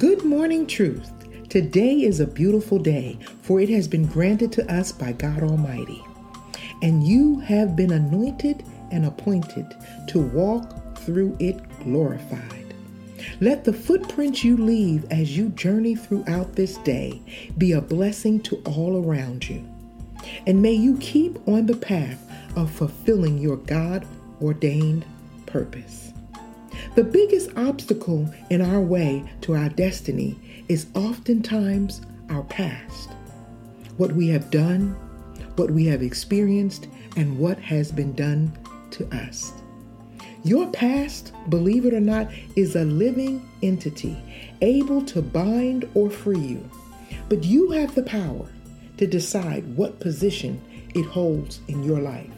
Good morning, truth. Today is a beautiful day, for it has been granted to us by God Almighty. And you have been anointed and appointed to walk through it glorified. Let the footprints you leave as you journey throughout this day be a blessing to all around you. And may you keep on the path of fulfilling your God ordained purpose. The biggest obstacle in our way to our destiny is oftentimes our past. What we have done, what we have experienced, and what has been done to us. Your past, believe it or not, is a living entity able to bind or free you. But you have the power to decide what position it holds in your life.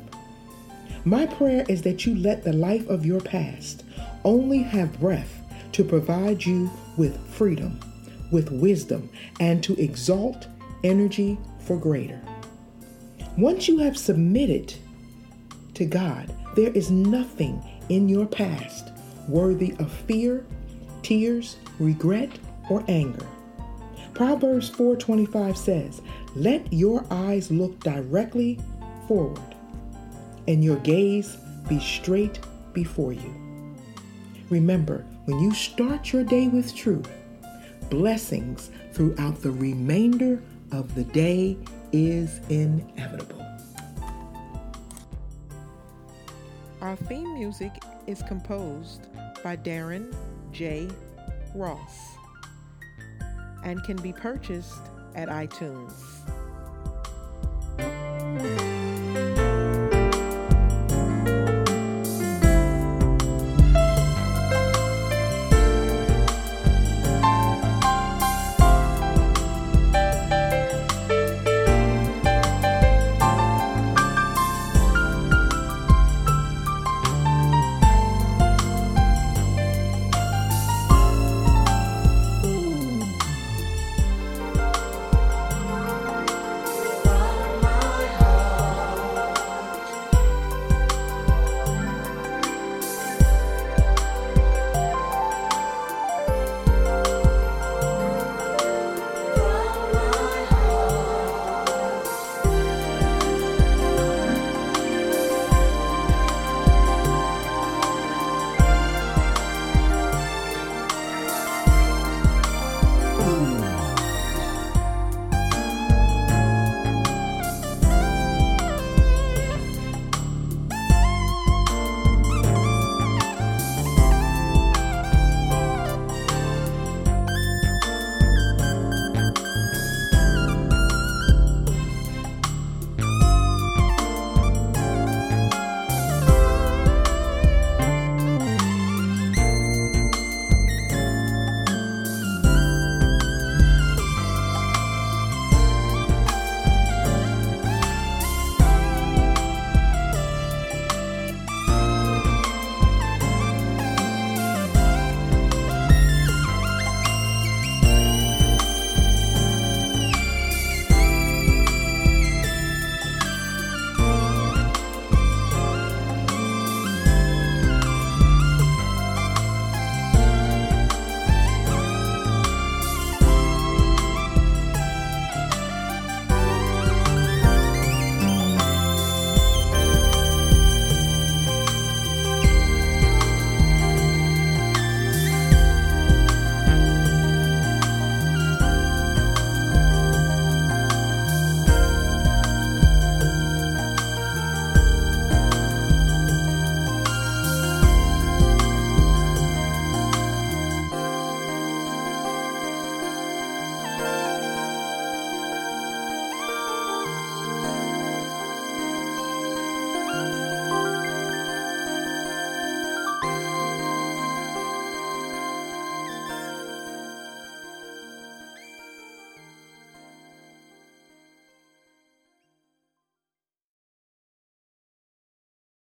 My prayer is that you let the life of your past only have breath to provide you with freedom, with wisdom, and to exalt energy for greater. Once you have submitted to God, there is nothing in your past worthy of fear, tears, regret, or anger. Proverbs 4:25 says, "Let your eyes look directly forward and your gaze be straight before you." Remember, when you start your day with truth, blessings throughout the remainder of the day is inevitable. Our theme music is composed by Darren J. Ross and can be purchased at iTunes.